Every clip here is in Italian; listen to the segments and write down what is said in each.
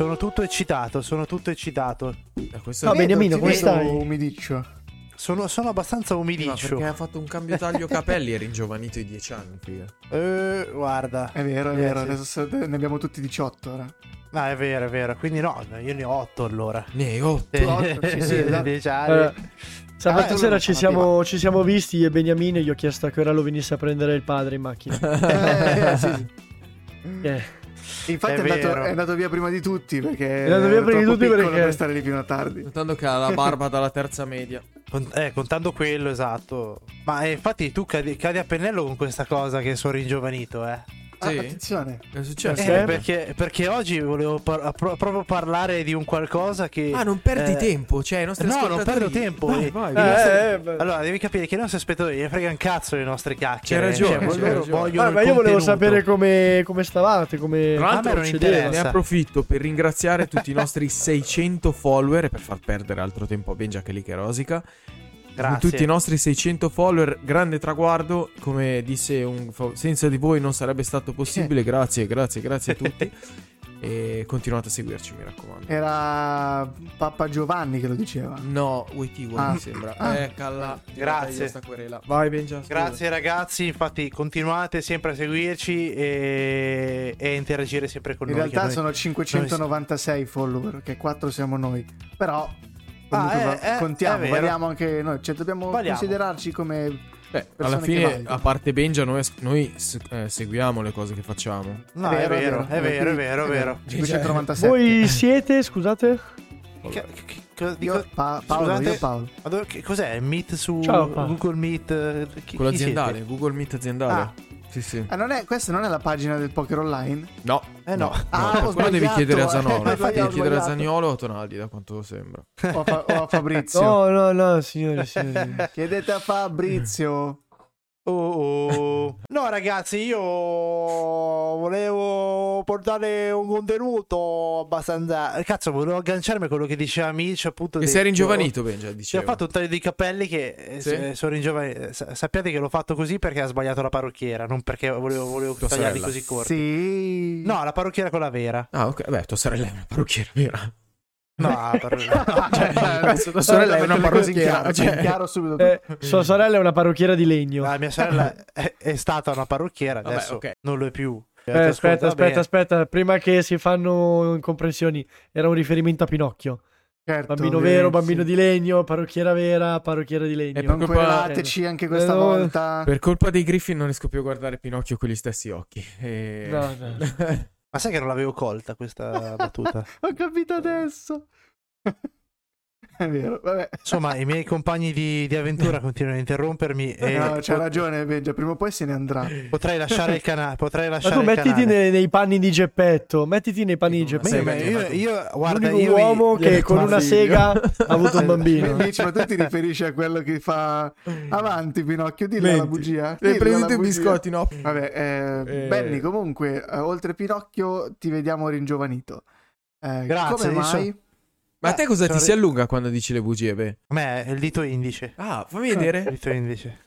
Sono tutto eccitato, sono tutto eccitato. Eh, questo No, è- Beniamino, come stai? umidiccio. Sono, sono abbastanza Ma umidiccio. perché ha fatto un cambio taglio capelli e ringiovanito i 10 anni, figa. Eh, guarda. È vero, è Eh, vero. sì. Se- ne abbiamo tutti 18 ora. No, è vero, è vero. Quindi no, io ne ho 8 allora. Ne ho. Tu otto, sì, sì, anni. Allora, sabato Ah, sera ci siamo, ci siamo visti e Beniamino gli ho chiesto a che ora lo venisse a prendere il padre in macchina. Eh, sì, sì. Eh, Infatti È è, andato, è andato via prima di tutti perché È andato via prima di tutti perché- per stare lì fino a tardi. Notando che ha la barba dalla terza media. Cont- eh, contando quello, esatto. Ma eh, infatti tu cadi, cadi a pennello con questa cosa che sono ringiovanito, eh. Ah, Sì. attenzione. È successo? Eh, perché, perché oggi volevo par- pro- proprio parlare di un qualcosa che... Ah, non perdi eh, tempo. Cioè, i nostri no, non perdo tempo. Vai, eh. vai, vai. nostri- Eh, eh. Allora, devi capire che i nostri spettatori gli frega un cazzo le nostre chiacchiere. C'hai ragione, Cioè, loro ragione. Ah, ma io volevo sapere come, come stavate, come Tra l'altro non interessa. Ne approfitto per ringraziare tutti i nostri 600 follower e per far perdere altro tempo a Benja che lì che rosica. Grazie. Tutti i nostri 600 follower, grande traguardo. Come disse un senza di voi non sarebbe stato possibile. Grazie, grazie, grazie a tutti. e continuate a seguirci, mi raccomando. Era Papa Giovanni che lo diceva. No, Waiti Ah. mi sembra. Ah. Eccola. Grazie. Vai, Benja. Grazie ragazzi, infatti continuate sempre a seguirci e, e interagire sempre con In noi. che realtà noi- sono 596 follower, che 4 siamo noi. Però comunque Ah, contiamo, è vero. valiamo anche noi, cioè dobbiamo Valiamo. considerarci come Beh, alla fine, a parte Benja, noi, noi eh, seguiamo le cose che facciamo. No, è vero, è vero, è vero, è vero. 597. Voi siete, scusate? Che- che- che- cosa- di Io, Pa- Paolo, scusate, io Paolo. ma dove- che cos'è? Meet su Ciao. Google Meet? eh, Chi, Quello aziendale, siete? Google Meet aziendale. Ah. Sì, sì. Ah, non è, questa non è la pagina del poker online? No, Eh no. Ah, no, quello devi chiedere a eh. Zanolo. Infatti devi chiedere a. Zagnolo o a Tonaldi, da quanto sembra. O a, Fa- o a Fabrizio? No, no, no, signori, signori. Chiedete a Fabrizio. Oh, oh. No, ragazzi, io volevo portare un contenuto abbastanza. Cazzo, volevo agganciarmi a quello che diceva Mitch. Appunto, Che di- sei ringiovanito, Benja, Ci ha fatto un taglio di capelli che eh, Sì? sono ringiovaniti. Sa- Sappiate che l'ho fatto così perché ha sbagliato la parrucchiera, non perché volevo, volevo Tua tagliarli sorella. così corti. Sì. No, la parrucchiera quella vera. Ah, ok. Beh, tua sorella è una parrucchiera vera. No, la parrucchiera. Cioè, adesso tua sorella è una parrucchiera. chiaro, Cioè, in chiaro subito. Eh, sua sorella è una parrucchiera di legno. La mia sorella è, è stata una parrucchiera, Vabbè, adesso ok. non lo è più. Eh, aspetta, aspetta, bene. aspetta. Prima che si fanno incomprensioni, era un riferimento a Pinocchio. Certo, Bambino sì, vero, bambino sì. di legno, parrucchiera vera, parrucchiera di legno. E Non querelateci anche questa Eh, no. volta. Per colpa dei Griffin non riesco più a guardare Pinocchio con gli stessi occhi. E... No, no. Ma sai che non l'avevo colta questa battuta? Ho capito adesso. È vero, vabbè. Insomma, i miei compagni di, di avventura continuano a interrompermi e No, c'ha pot- ragione, Benja. Prima o poi se ne andrà. potrei lasciare il canale. Potrei Ma lasciare tu il mettiti nei, nei panni di Geppetto, mettiti nei panni di Geppetto. ma Beh, io, io- guarda, L'unico io vi- uomo che viene con una sega ha avuto un bambino. Dici, ma tu ti riferisci a quello che fa avanti, Pinocchio? Dillo la bugia. Hai preso i biscotti, no? Vabbè, eh, Eh. Benny, comunque, eh, oltre Pinocchio ti vediamo ringiovanito. Eh, Grazie, Come io so- mai? Ma a te cosa ti si allunga quando dici le bugie, beh? A me è il dito indice. Ah, fammi Il vedere. dito indice.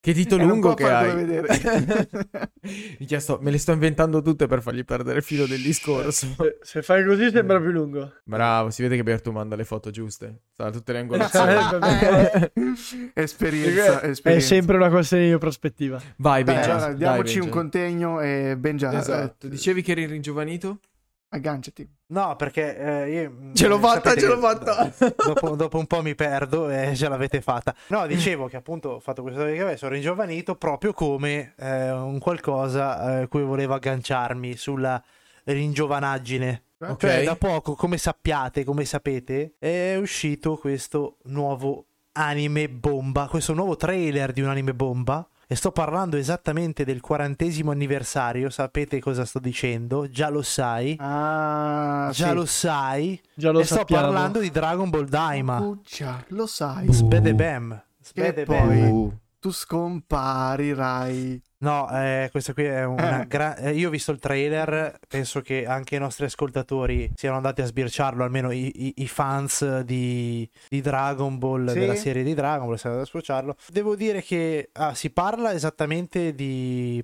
Che dito Eh, lungo che hai. Minchia, sto- me le sto inventando tutte per fargli perdere il filo del discorso. Se- Se fai così sembra più lungo. Bravo, si vede che Berto manda le foto giuste. Sa tutte le Eh, angolazioni. esperienza, È esperienza. sempre una questione di prospettiva. Vai, Benja. allora, dai, diamoci un Benja. contegno e Benja, Esatto. eh, Dicevi che eri ringiovanito? Agganciati. No, perché eh, io. Ce l'ho fatta, ce l'ho fatta. Dopo, dopo un po' mi perdo e ce l'avete fatta. No, dicevo che appunto ho fatto questo che sono ringiovanito proprio come eh, un qualcosa eh, cui volevo agganciarmi sulla ringiovanaggine. Ok. Cioè, da poco, come sappiate, come sapete, è uscito questo nuovo anime bomba, questo nuovo trailer di un anime bomba. E sto parlando esattamente del quarantesimo anniversario. Sapete cosa sto dicendo? Già lo sai. Ah, Già sì. lo sai. Già lo e sto sappiamo. parlando di Dragon Ball Daima. Puccia, lo sai. Sbede Bam. E Sbede poi Bam. Tu scomparirai. No, eh, questa qui è una Eh. gra- eh, Io ho visto il trailer, penso che anche i nostri ascoltatori siano andati a sbirciarlo, almeno i, i- i fans di, di Dragon Ball, Sì. della serie di Dragon Ball, siano andati a sbirciarlo. Devo dire che ah, si parla esattamente di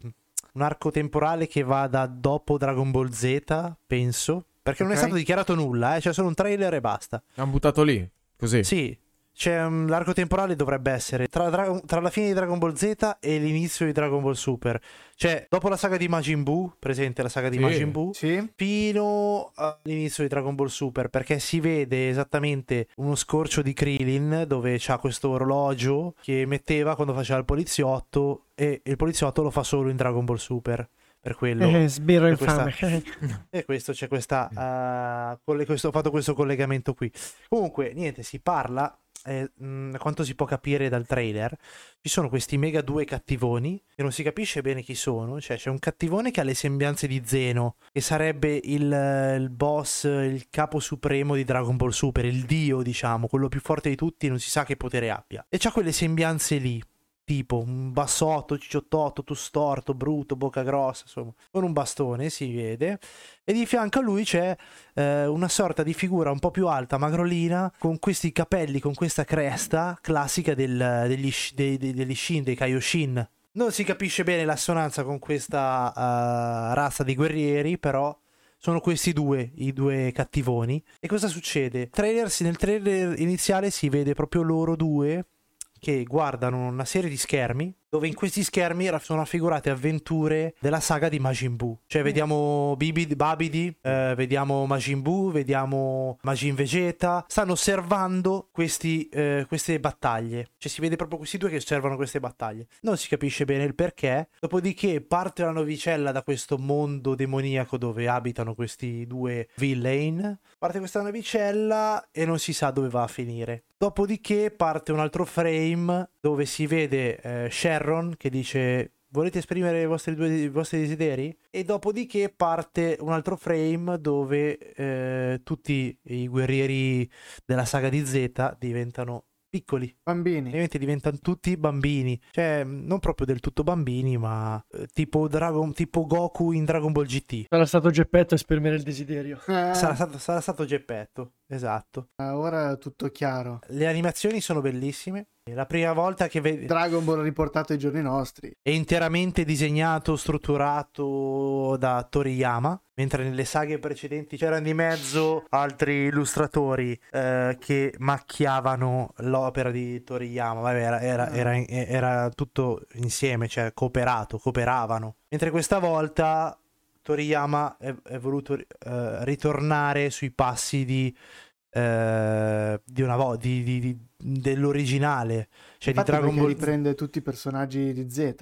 un arco temporale che va da dopo Dragon Ball Z, penso. perché non è stato dichiarato nulla, eh, c'è solo un trailer e basta. Hanno buttato lì, così. Sì, c'è um, l'arco temporale dovrebbe essere tra, Dra- tra la fine di Dragon Ball Z e l'inizio di Dragon Ball Super. Cioè, dopo la saga di Majin Buu, presente la saga di Sì. Majin Buu, Sì? fino all'inizio di Dragon Ball Super, perché si vede esattamente uno scorcio di Krillin dove c'ha questo orologio che metteva quando faceva il poliziotto e il poliziotto lo fa solo in Dragon Ball Super. Per quello. Eh, sbirro per questa- infame. E questo c'è questa. eh, colle- questo, ho fatto questo collegamento qui. Comunque, niente, si parla. Eh, a quanto si può capire dal trailer, ci sono questi mega due cattivoni che non si capisce bene chi sono. Cioè, c'è un cattivone che ha le sembianze di Zeno, che sarebbe il, il boss, il capo supremo di Dragon Ball Super, il dio, diciamo, quello più forte di tutti, non si sa che potere abbia. E c'ha quelle sembianze lì. Tipo un bassotto, ciciottotto, tu storto, brutto, bocca grossa, insomma, con un bastone si vede. E di fianco a lui c'è eh, una sorta di figura un po' più alta, magrolina, con questi capelli, con questa cresta classica del- degli, dei- dei- degli Shin, dei Kaioshin. Non si capisce bene l'assonanza con questa eh, razza di guerrieri, però sono questi due, i due cattivoni. E cosa succede? Trailer, nel trailer iniziale si vede proprio loro due che guardano una serie di schermi dove in questi schermi sono raffigurate avventure della saga di Majin Buu. Cioè vediamo Bibi, Babidi, eh, vediamo Majin Buu, vediamo Majin Vegeta. Stanno osservando questi, eh, queste battaglie. Cioè si vede proprio questi due che osservano queste battaglie. Non si capisce bene il perché. Dopodiché parte la novicella da questo mondo demoniaco dove abitano questi due villain. Parte questa navicella e non si sa dove va a finire. Dopodiché parte un altro frame dove si vede eh, Sharon che dice volete esprimere i vostri, due, i vostri desideri? E dopodiché parte un altro frame dove eh, tutti i guerrieri della saga di Z diventano piccoli. Bambini. Ovviamente diventano tutti bambini, cioè non proprio del tutto bambini, ma eh, tipo, Dragon, tipo Goku in Dragon Ball GT. Sarà stato Geppetto a esprimere il desiderio. Eh, Sarà stato, sarà stato Geppetto, esatto. ora è tutto chiaro. Le animazioni sono bellissime. È la prima volta che vedi Dragon Ball riportato ai giorni nostri. è interamente disegnato, strutturato da Toriyama, mentre nelle saghe precedenti c'erano di mezzo altri illustratori eh, che macchiavano l'opera di Toriyama. Vabbè, era, era- Ah. era- era tutto insieme, cioè cooperato, cooperavano. Mentre questa volta Toriyama è, è voluto eh, ritornare sui passi di, eh, di una volta, di- di- dell'originale, cioè Infatti di Dragon Ball riprende tutti i personaggi di Z.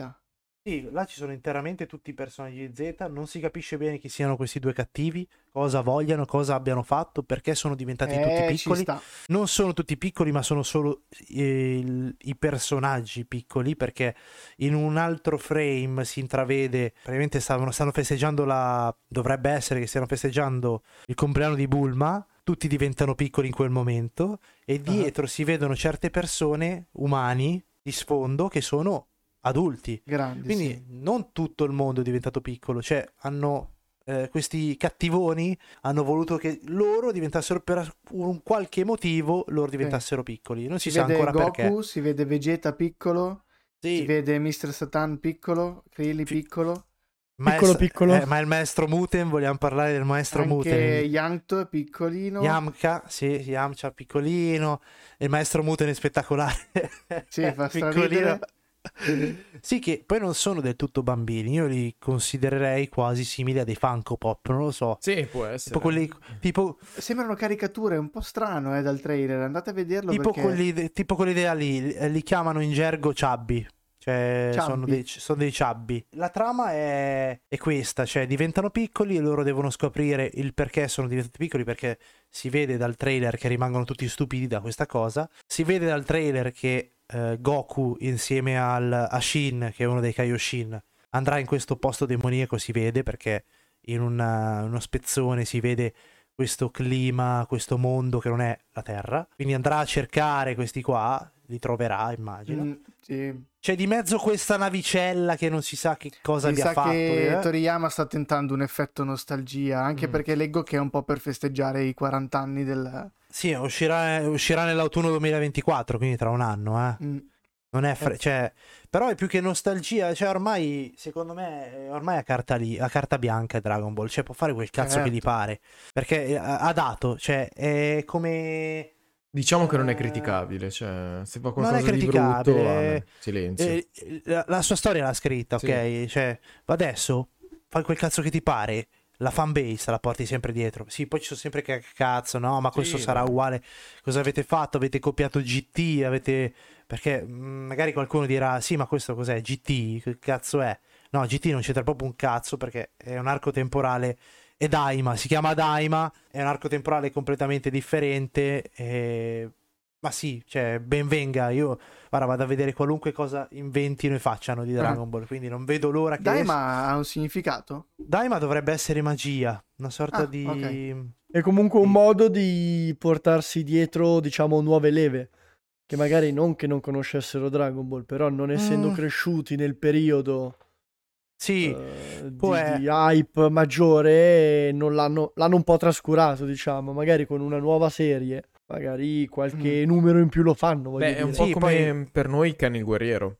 sì, là ci sono interamente tutti i personaggi di Z, non si capisce bene chi siano questi due cattivi, cosa vogliano, cosa abbiano fatto, perché sono diventati Eh, tutti piccoli. Non sono tutti piccoli, ma sono solo eh, il- i personaggi piccoli, perché in un altro frame si intravede, praticamente stavano, stanno festeggiando la... dovrebbe essere che stiano festeggiando il compleanno di Bulma, tutti diventano piccoli in quel momento, e dietro si vedono certe persone, umani, di sfondo, che sono adulti. Grandi. Quindi sì. non tutto il mondo è diventato piccolo, cioè hanno eh, questi cattivoni hanno voluto che loro diventassero per un qualche motivo loro diventassero piccoli. Non si, Si sa vede ancora Goku, perché. si vede Vegeta piccolo, Sì, si vede Mr. Satan piccolo, Krillin Fi- piccolo, Piccolo, maestro- piccolo. eh, ma il maestro Muten, vogliamo parlare del maestro anche Muten. Yangto è piccolino. Yamcha, sì, Yamcha piccolino, il maestro Muten è spettacolare. Sì, fa piccolino. straridere. Sì, che poi non sono del tutto bambini, io li considererei quasi simili a dei Funko Pop, non lo so. Sì, può essere. Tipo quelli, tipo, Sembrano caricature, un po' strano eh, dal trailer, andate a vederlo tipo, perché... quelli, tipo quelli della lì, eh, li chiamano in gergo ciabbi. Cioè, sono dei, sono dei ciabbi. La trama è, è questa: cioè, diventano piccoli e loro devono scoprire il perché sono diventati piccoli. Perché si vede dal trailer che rimangono tutti stupidi da questa cosa. Si vede dal trailer che eh, Goku, insieme al, a Shin, che è uno dei Kaioshin, andrà in questo posto demoniaco. Si vede perché in una- uno spezzone si vede questo clima, questo mondo che non è la Terra. Quindi andrà a cercare questi qua, li troverà, immagino. Mm, sì. C'è di mezzo questa navicella che non si sa che cosa Si abbia sa fatto. che eh. Toriyama sta tentando un effetto nostalgia, anche Mm. perché leggo che è un po' per festeggiare i 40 anni del... Sì, uscirà, uscirà nell'autunno 2024, quindi tra un anno. eh. Mm. Non è fre- cioè, però è più che nostalgia, cioè ormai, secondo me, è ormai a carta, lì, a carta bianca Dragon Ball, cioè può fare quel cazzo che gli Certo. pare, perché eh, ha ha dato, cioè è come... Diciamo che non è criticabile, cioè se fa non è qualcosa di brutto, criticabile, silenzio. eh, la, la sua storia l'ha scritta, ok? Sì. Cioè, adesso fai quel cazzo che ti pare, la fanbase la porti sempre dietro. Sì, poi ci sono sempre che cazzo, no, ma questo Sì, sarà vabbè. uguale. Cosa avete fatto? Avete copiato GT, avete... Perché mh, magari qualcuno dirà, sì, ma questo cos'è? GT? Che cazzo è? No, GT non c'entra proprio un cazzo perché è un arco temporale... È Daima, si chiama Daima, è un arco temporale completamente differente. e- Ma sì, cioè, ben venga, io guarda, vado a vedere qualunque cosa inventino e facciano di Dragon Ball, quindi non vedo l'ora che... Dai, esca. ma ha un significato? Daima dovrebbe essere magia, una sorta Ah, di... ok. È comunque un modo di portarsi dietro, diciamo, nuove leve. Che magari non che non conoscessero Dragon Ball, però non essendo Mm. cresciuti nel periodo Sì, può di, è- di hype maggiore, non l'hanno, l'hanno un po' trascurato, diciamo. Magari con una nuova serie, magari qualche numero in più lo fanno. Beh, è un dire. po' Sì, come per noi il Guerriero,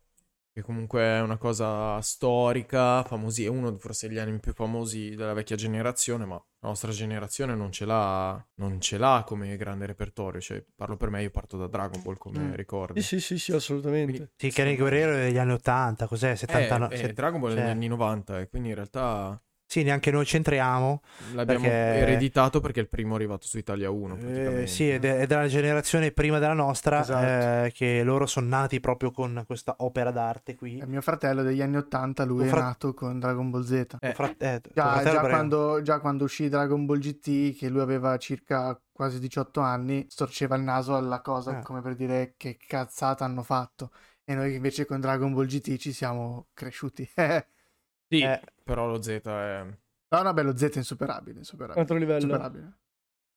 che comunque è una cosa storica, famosi, è uno forse degli anime più famosi della vecchia generazione, ma la nostra generazione non ce l'ha, non ce l'ha come grande repertorio, cioè parlo per me, io parto da Dragon Ball come Mm. ricordi. Sì, sì, sì, sì, assolutamente. Quindi- sì, Kenny Guerrero è degli anni 80, cos'è? 79? Eh, eh, set- Dragon Ball è cioè, degli anni 90 e quindi in realtà Sì, neanche noi c'entriamo. l'abbiamo Perché- ereditato perché è il primo arrivato su Italia 1 Eh, sì, è, è della generazione prima della nostra, Esatto. eh, che loro sono nati proprio con questa opera d'arte qui. È mio fratello degli anni 80, lui Tuo è fra- nato con Dragon Ball Z. Eh, frat- eh, Già, già quando, già quando uscì Dragon Ball GT, che lui aveva circa quasi 18 anni, storceva il naso alla cosa Ah. come per dire che cazzata hanno fatto. E noi invece con Dragon Ball GT ci siamo cresciuti. Sì, Eh. però lo Z è... No, no, beh, lo Z è insuperabile, insuperabile. Altro livello. insuperabile.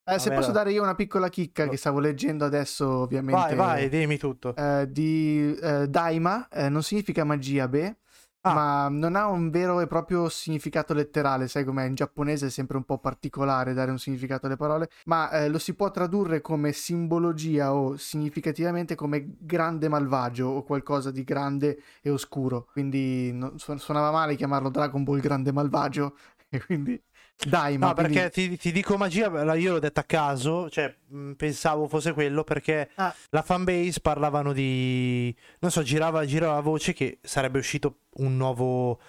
Eh, se posso dare io una piccola chicca che stavo leggendo adesso, ovviamente. Vai, vai, dimmi tutto. eh, di eh, Daima, eh, non significa magia, beh, Ah. ma non ha un vero e proprio significato letterale, sai com'è? In giapponese è sempre un po' particolare dare un significato alle parole, ma eh, lo si può tradurre come simbologia o significativamente come grande malvagio o qualcosa di grande e oscuro. Quindi non- su- suonava male chiamarlo Dragon Ball grande malvagio, e quindi Daima. No, quindi- perché ti, ti dico magia, io l'ho detta a caso, cioè mh, pensavo fosse quello perché Ah. la fanbase parlavano di... non so, girava, girava la voce che sarebbe uscito un nuovo...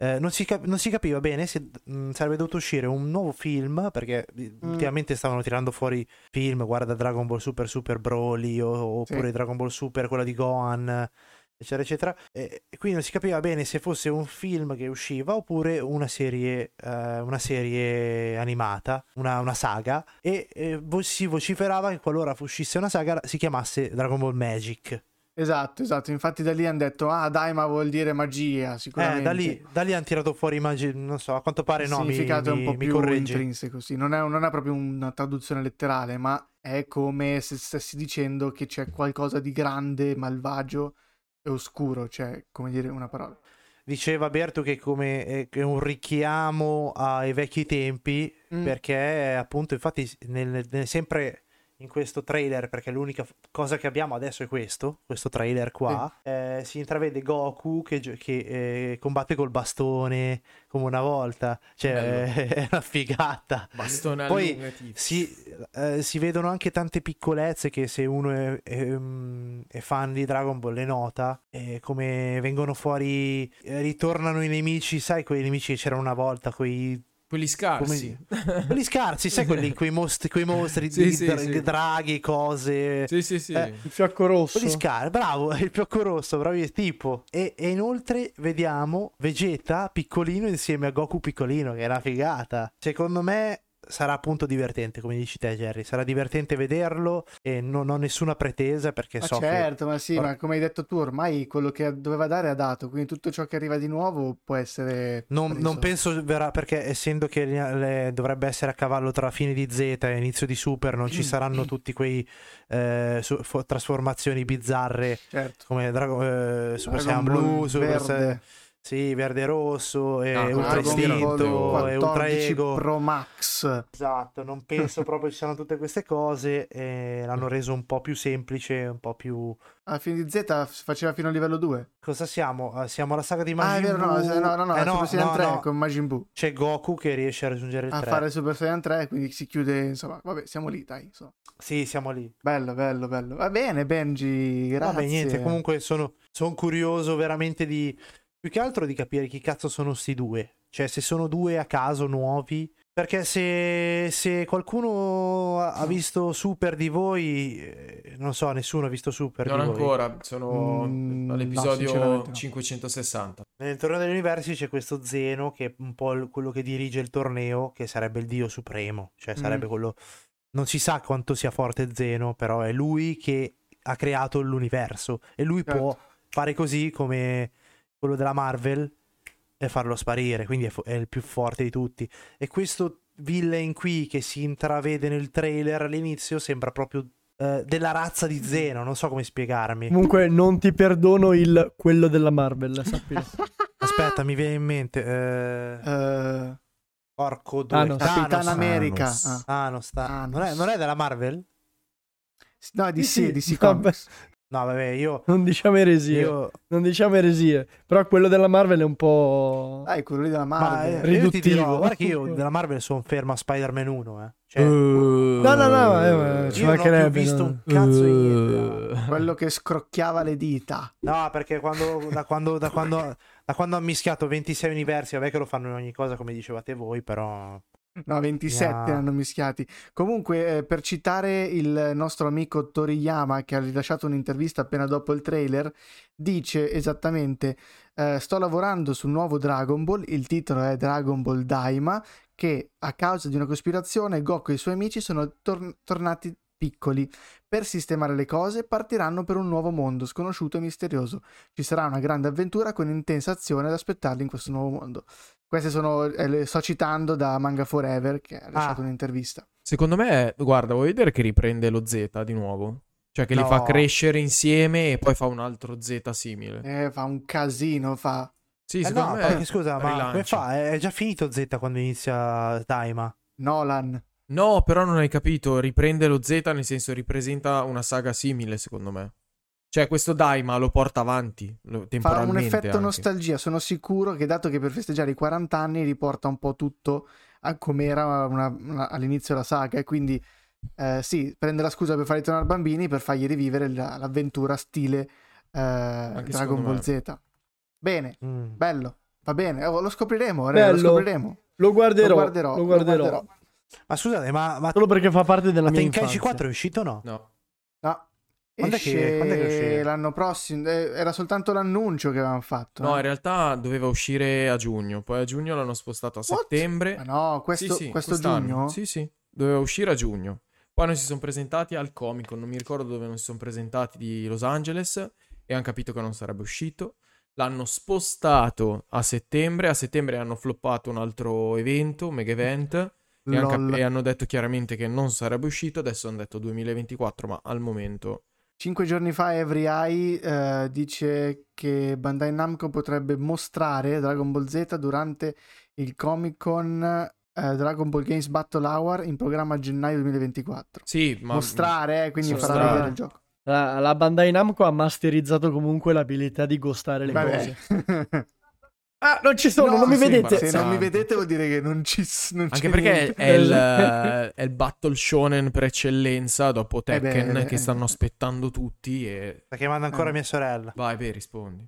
eh, non, si cap- non si capiva bene se mh, sarebbe dovuto uscire un nuovo film perché Mm. ultimamente stavano tirando fuori film, guarda Dragon Ball Super Super Broly o- Sì. oppure Dragon Ball Super, quella di Gohan eccetera eccetera e e quindi non si capiva bene se fosse un film che usciva oppure una serie eh, una serie animata una, una saga e eh, vo- si vociferava che qualora uscisse una saga si chiamasse Dragon Ball Magic Esatto, esatto. Infatti da lì hanno detto, ah, Daima vuol dire magia, eh, sicuramente. da lì da lì hanno tirato fuori magi- non so a quanto pare no mi, significato è un mi- po' mi più correggi intrinseco, sì. Non è, non è proprio una traduzione letterale, ma è come se stessi dicendo che c'è qualcosa di grande, malvagio e oscuro, cioè, come dire una parola. diceva Berto che come è che è un richiamo ai vecchi tempi Mm. perché appunto infatti nel- nel- sempre in questo trailer perché l'unica cosa che abbiamo adesso è questo questo trailer qua eh, si intravede Goku che, che, eh, combatte col bastone come una volta. Cioè è una figata. Bastone Poi si, eh, si vedono anche tante piccolezze che se uno è, è, mm, è fan di Dragon Ball le nota, come vengono fuori, eh, ritornano i nemici, sai quei nemici che c'erano una volta, quei, Quelli scarsi. quelli scarsi, sai quelli, quei mostri, quei mostri Sì, di sì, dra- sì. draghi, cose... sì, sì, sì. Eh, Il fiocco rosso. Quelli scar- bravo, il fiocco rosso, bravi tipo. E, e inoltre vediamo Vegeta piccolino insieme a Goku piccolino, che è una figata. Secondo me sarà appunto divertente, come dici te, Jerry. Sarà divertente vederlo e non ho nessuna pretesa perché Ma so che- certo, ma sì, Or- ma come hai detto tu, ormai quello che doveva dare ha dato, quindi tutto ciò che arriva di nuovo può essere... Non, non penso verrà perché essendo che le- le- dovrebbe essere a cavallo tra fine di Z e inizio di Super, non ci saranno tutti quei eh, su- fo- trasformazioni bizzarre Certo. come Drago- eh, Super Dragon Saiyan Ball Blu, Super verde. Saiyan- Sì, verde rosso, e Ah, ultra Dragon istinto, e ultra 14 ego. Pro Max. Esatto, non penso proprio ci siano tutte queste cose e l'hanno reso un po' più semplice, un po' più... Alla fine di Z faceva fino a livello 2. Cosa siamo? Eh, Siamo alla saga di Ah, Majin è vero, no, Buu. no, no, no, Eh, è Super Saiyan no, 3 no. con Majin Buu. C'è Goku che riesce a raggiungere il A 3. fare Super Saiyan 3, quindi si chiude, insomma, vabbè, siamo lì, dai, insomma. Sì, siamo lì. Bello, bello, bello. Va bene, Benji, grazie. Vabbè, niente, comunque sono, sono curioso veramente di... Più che altro di capire chi cazzo sono sti due. Cioè, se sono due a caso nuovi. Perché se, se qualcuno ha visto Super di voi, eh, non so, nessuno ha visto Super Non di voi. ancora, sono Mm, all'episodio no. 560. Nel torneo degli universi c'è questo Zeno che è un po' il- quello che dirige il torneo, che sarebbe il dio supremo, cioè sarebbe Mm. quello... Non si sa quanto sia forte Zeno, però è lui che ha creato l'universo e lui può Certo. fare così come quello della Marvel e farlo sparire, quindi è, fo- è il più forte di tutti. E questo villain qui che si intravede nel trailer all'inizio sembra proprio eh, della razza di Zeno, non so come spiegarmi. Comunque non ti perdono il quello della Marvel, sappilo. Aspetta, mi viene in mente... Eh... Eh, Porco due. Thanos. Capitan. America. Thanos. Ah. Thanos, sta- Thanos. Non, è, non è della Marvel? No, di sì, di sì. No, vabbè, io... non diciamo eresie. io Non diciamo eresie. Però quello della Marvel è un po'. Dai, quello lì della ma Marvel. eh, io ti riduttivo. dirò, guarda che io della Marvel sono fermo a Spider-Man 1, eh. Cioè, no, no, no, eh, ma ci io non ho visto un cazzo di niente. Quello che scrocchiava le dita. No, perché quando, da, quando, da, quando, da quando ha mischiato 26 universi, vabbè che lo fanno in ogni cosa come dicevate voi, però... No, 27 Ah. ne hanno mischiati. Comunque, eh, per citare il nostro amico Toriyama, che ha rilasciato un'intervista appena dopo il trailer, dice esattamente: eh, Sto lavorando sul nuovo Dragon Ball. Il titolo è Dragon Ball Daima. Che a causa di una cospirazione, Goku e i suoi amici sono tor- tornati piccoli. Per sistemare le cose, partiranno per un nuovo mondo sconosciuto e misterioso. Ci sarà una grande avventura con intensa azione ad aspettarli in questo nuovo mondo. Queste sono, eh, le sto citando da Manga Forever che ha lasciato Ah. un'intervista. Secondo me, guarda, vuoi vedere che riprende lo Z di nuovo? Cioè che li No. fa crescere insieme e poi fa un altro Z simile. Eh, fa un casino, fa. Sì, Eh secondo no, me perché scusa, ma rilancia. come fa? È già finito Z quando inizia Daima. Nolan. No, però non hai capito, riprende lo Z nel senso ripresenta una saga simile, secondo me. Cioè questo Daima lo porta avanti lo- Fa un effetto anche. nostalgia. Sono sicuro che, dato che per festeggiare i 40 anni, riporta un po' tutto a come era all'inizio della saga. E quindi, eh, sì, prende la scusa per farli tornare bambini per fargli rivivere la- l'avventura stile eh, Dragon Ball. Z. Bene, Mm. bello. Va bene, oh, lo scopriremo. Re, lo scopriremo. Lo guarderò. Lo guarderò, Lo lo guarderò. guarderò. Ma scusate, ma, ma, Solo perché fa parte della ma mia Tenkaichi infanzia. 4 è uscito o? No. No. Quando è Esce che- quando è che esce? l'anno prossimo. eh, Era soltanto l'annuncio che avevano fatto. No, eh. in realtà doveva uscire a giugno, poi a giugno l'hanno spostato a What? settembre. Ma no, questo, Sì, sì, questo giugno? Sì, sì, doveva uscire a giugno. Poi non si sono presentati al Comic Con, non mi ricordo dove non si sono presentati di Los Angeles e hanno capito che non sarebbe uscito. L'hanno spostato a settembre, a settembre hanno floppato un altro evento, un mega event, e, hanno cap- e hanno detto chiaramente che non sarebbe uscito, adesso hanno detto 2024, ma al momento... Cinque giorni fa Every Eye eh, dice che Bandai Namco potrebbe mostrare Dragon Ball Z durante il Comic Con eh, Dragon Ball Games Battle Hour in programma a gennaio 2024. Sì, ma... mostrare, eh, quindi mostrare. farà vedere il gioco. La, la Bandai Namco ha masterizzato comunque l'abilità di ghostare le Vabbè. cose. Ah, non ci sono, No, non mi sì, vedete. Se non mi vedete vuol dire che non ci non Anche c'è perché niente. è il, eh, è il battle shonen per eccellenza dopo Eh beh, Tekken eh, che stanno aspettando tutti e... Perché manda ancora Eh. mia sorella. Vai, beh, rispondi.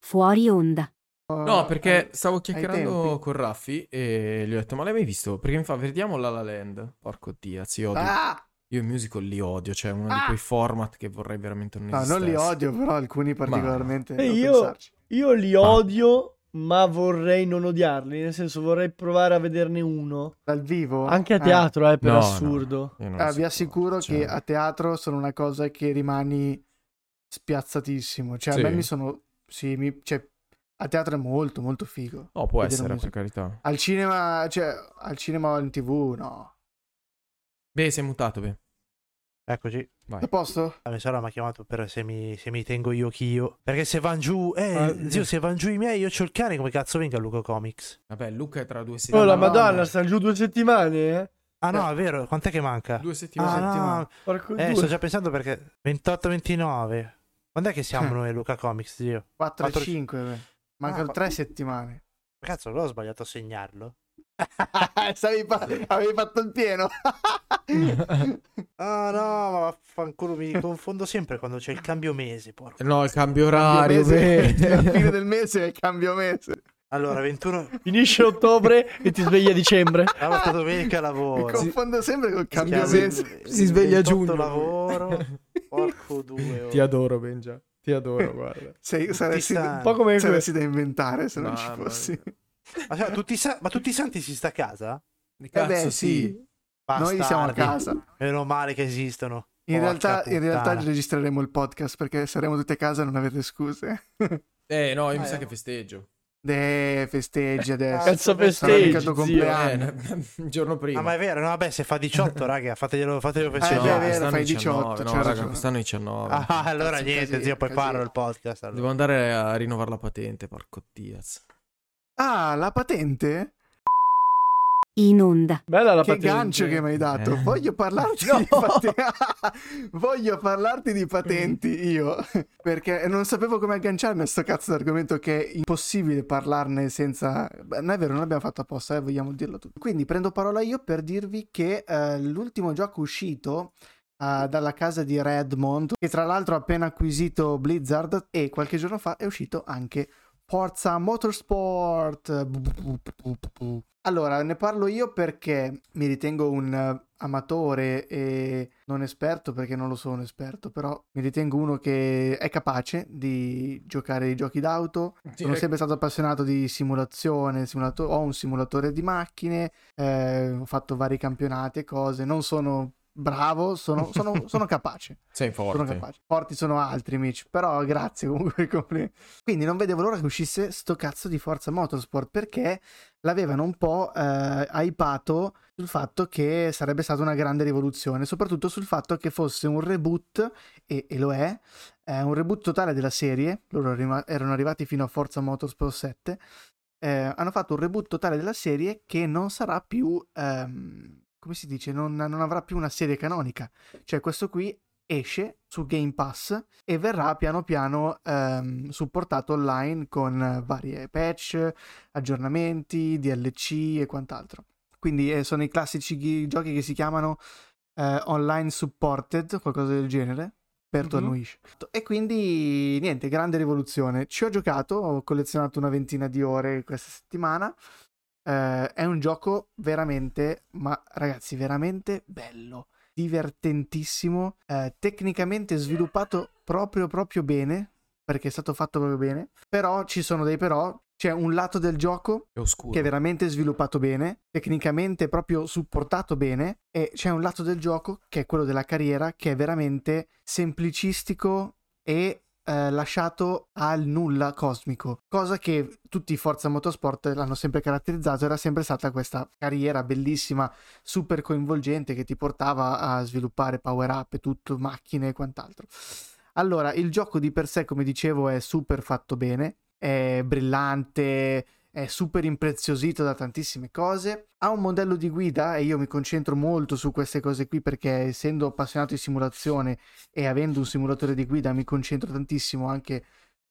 Fuori onda. No, perché Eh, stavo chiacchierando con Raffi e gli ho detto, ma l'hai mai visto? Perché mi fa, vediamo La La Land. Porco dio, si odio. Ah! Io i musical li odio, cioè uno di Ah! quei format che vorrei veramente non No, esistesse. non li odio, però alcuni particolarmente. E devo io- pensarci. Io li odio, ma vorrei non odiarli. Nel senso, vorrei provare a vederne uno. Dal vivo? Anche a Eh. teatro, eh, per No, no. assurdo. Non Ah, vi assicuro cioè- che a teatro sono una cosa che rimani spiazzatissimo. Cioè, Sì. a me mi sono. Sì, mi- cioè, a teatro è molto, molto figo. No, può vedere essere, per carità. Al cinema, cioè, al cinema o in tv, no. Beh, sei mutato, beh. Eccoci. Vai. A posto? La mia sorella mi ha chiamato per se mi, se mi tengo io chio. Perché se van giù, eh, Ah, zio, se van giù i miei, io c'ho il cane, come cazzo venga Luca Comics? Vabbè, Luca è tra due Oh, settimane. la Madonna. stanno giù due settimane, eh? Ah no, è vero, quant'è che manca? Due Ah, settimane. no, Porco eh, due. sto già pensando perché 28-29. Quando è che siamo noi Luca Comics, zio? 4 e Quattro- 5. Mancano Ah, 3 settimane. Cazzo, l'ho sbagliato a segnarlo. Fa- avevi fatto il pieno. Ah no, ma vaffanculo, mi confondo sempre quando c'è il cambio mese, porco. No, il cambio orario. Mese- beh. alla fine del mese è il cambio mese. Allora, 21... Finisce ottobre e ti svegli a dicembre. Sabato domenica Mi lavoro. confondo sempre col cambio Chiaro, mese. si sveglia a 28 giugno. lavoro. Porco due. oh. Ti adoro, Benja. Ti adoro, guarda. Sei, saresti, sa- Un po' come saresti da inventare se non ci fossi. mia. Ma, cioè, tutti sa- ma tutti i santi si sta a casa? Eh beh, cazzo, sì. Bastardi. Noi siamo a casa. Meno male che esistono. In realtà, in realtà registreremo il podcast perché saremo tutti a casa e non avete scuse. Eh, no, io mi Ah, sa eh. che festeggio. De festeggi adesso. Cazzo festeggi, zio. Eh, il giorno prima. Ah, ma è vero, no, vabbè, se fa 18, raga, fateglielo, fateglielo Eh, festeggiare. beh, è vero, quest'anno fai è 18, 18, No, raga, quest'anno è 19. Ah, allora Cazzo, niente, casino, zio, poi casino. parlo il podcast. allora. Devo andare a rinnovare la patente, porco Diaz. Ah, la patente? In onda. Bella la che patente. gancio che mi hai dato. Eh. Voglio parlarti No. di patenti. Voglio parlarti di patenti io. Perché non sapevo come agganciarmi a sto cazzo d'argomento che è impossibile parlarne senza. Beh, non è vero, non l'abbiamo fatto apposta, eh, vogliamo dirlo tutto. Quindi prendo parola io per dirvi che eh, l'ultimo gioco uscito. eh, dalla casa di Redmond, che tra l'altro ha appena acquisito Blizzard, e qualche giorno fa è uscito anche Forza Motorsport. Allora, ne parlo io perché mi ritengo un eh, amatore e non esperto, perché non lo sono esperto, però mi ritengo uno che è capace di giocare ai giochi d'auto. Sono sempre stato appassionato di simulazione, simulato- ho un simulatore di macchine, eh, ho fatto vari campionati e cose, non sono bravo, sono, sono- sono capace. Sei Sono forte. capace. Forti sono altri, Mitch. Però grazie comunque. complimenti. Quindi non vedevo l'ora che uscisse sto cazzo di Forza Motorsport perché l'avevano un po' eh, hypato sul fatto che sarebbe stata una grande rivoluzione, soprattutto sul fatto che fosse un reboot, e, e lo è, è un reboot totale della serie. Loro arriva- erano arrivati fino a Forza Motorsport 7. eh, hanno fatto un reboot totale della serie che non sarà più. ehm, come si dice? Non, non avrà più una serie canonica. Cioè, questo qui esce su Game Pass e verrà piano piano ehm, supportato online con varie patch, aggiornamenti, DLC e quant'altro. Quindi eh, sono i classici ghi- giochi che si chiamano eh, online supported, qualcosa del genere. Per Mhm. annuisce. E quindi niente, grande rivoluzione. Ci ho giocato, ho collezionato una ventina di ore questa settimana. Eh, è un gioco veramente, ma ragazzi, veramente bello divertentissimo, eh, tecnicamente sviluppato proprio proprio bene, perché è stato fatto proprio bene, però ci sono dei però, c'è un lato del gioco È che è veramente sviluppato bene, tecnicamente proprio supportato bene, e c'è un lato del gioco che è quello della carriera che è veramente semplicistico e eh, lasciato al nulla cosmico, cosa che tutti i Forza Motorsport l'hanno sempre caratterizzato, era sempre stata questa carriera bellissima, super coinvolgente che ti portava a sviluppare power up e tutto, macchine e quant'altro. Allora, il gioco di per sé, come dicevo, è super fatto bene, è brillante, è super impreziosito da tantissime cose. Ha un modello di guida e io mi concentro molto su queste cose qui perché essendo appassionato di simulazione e avendo un simulatore di guida mi concentro tantissimo anche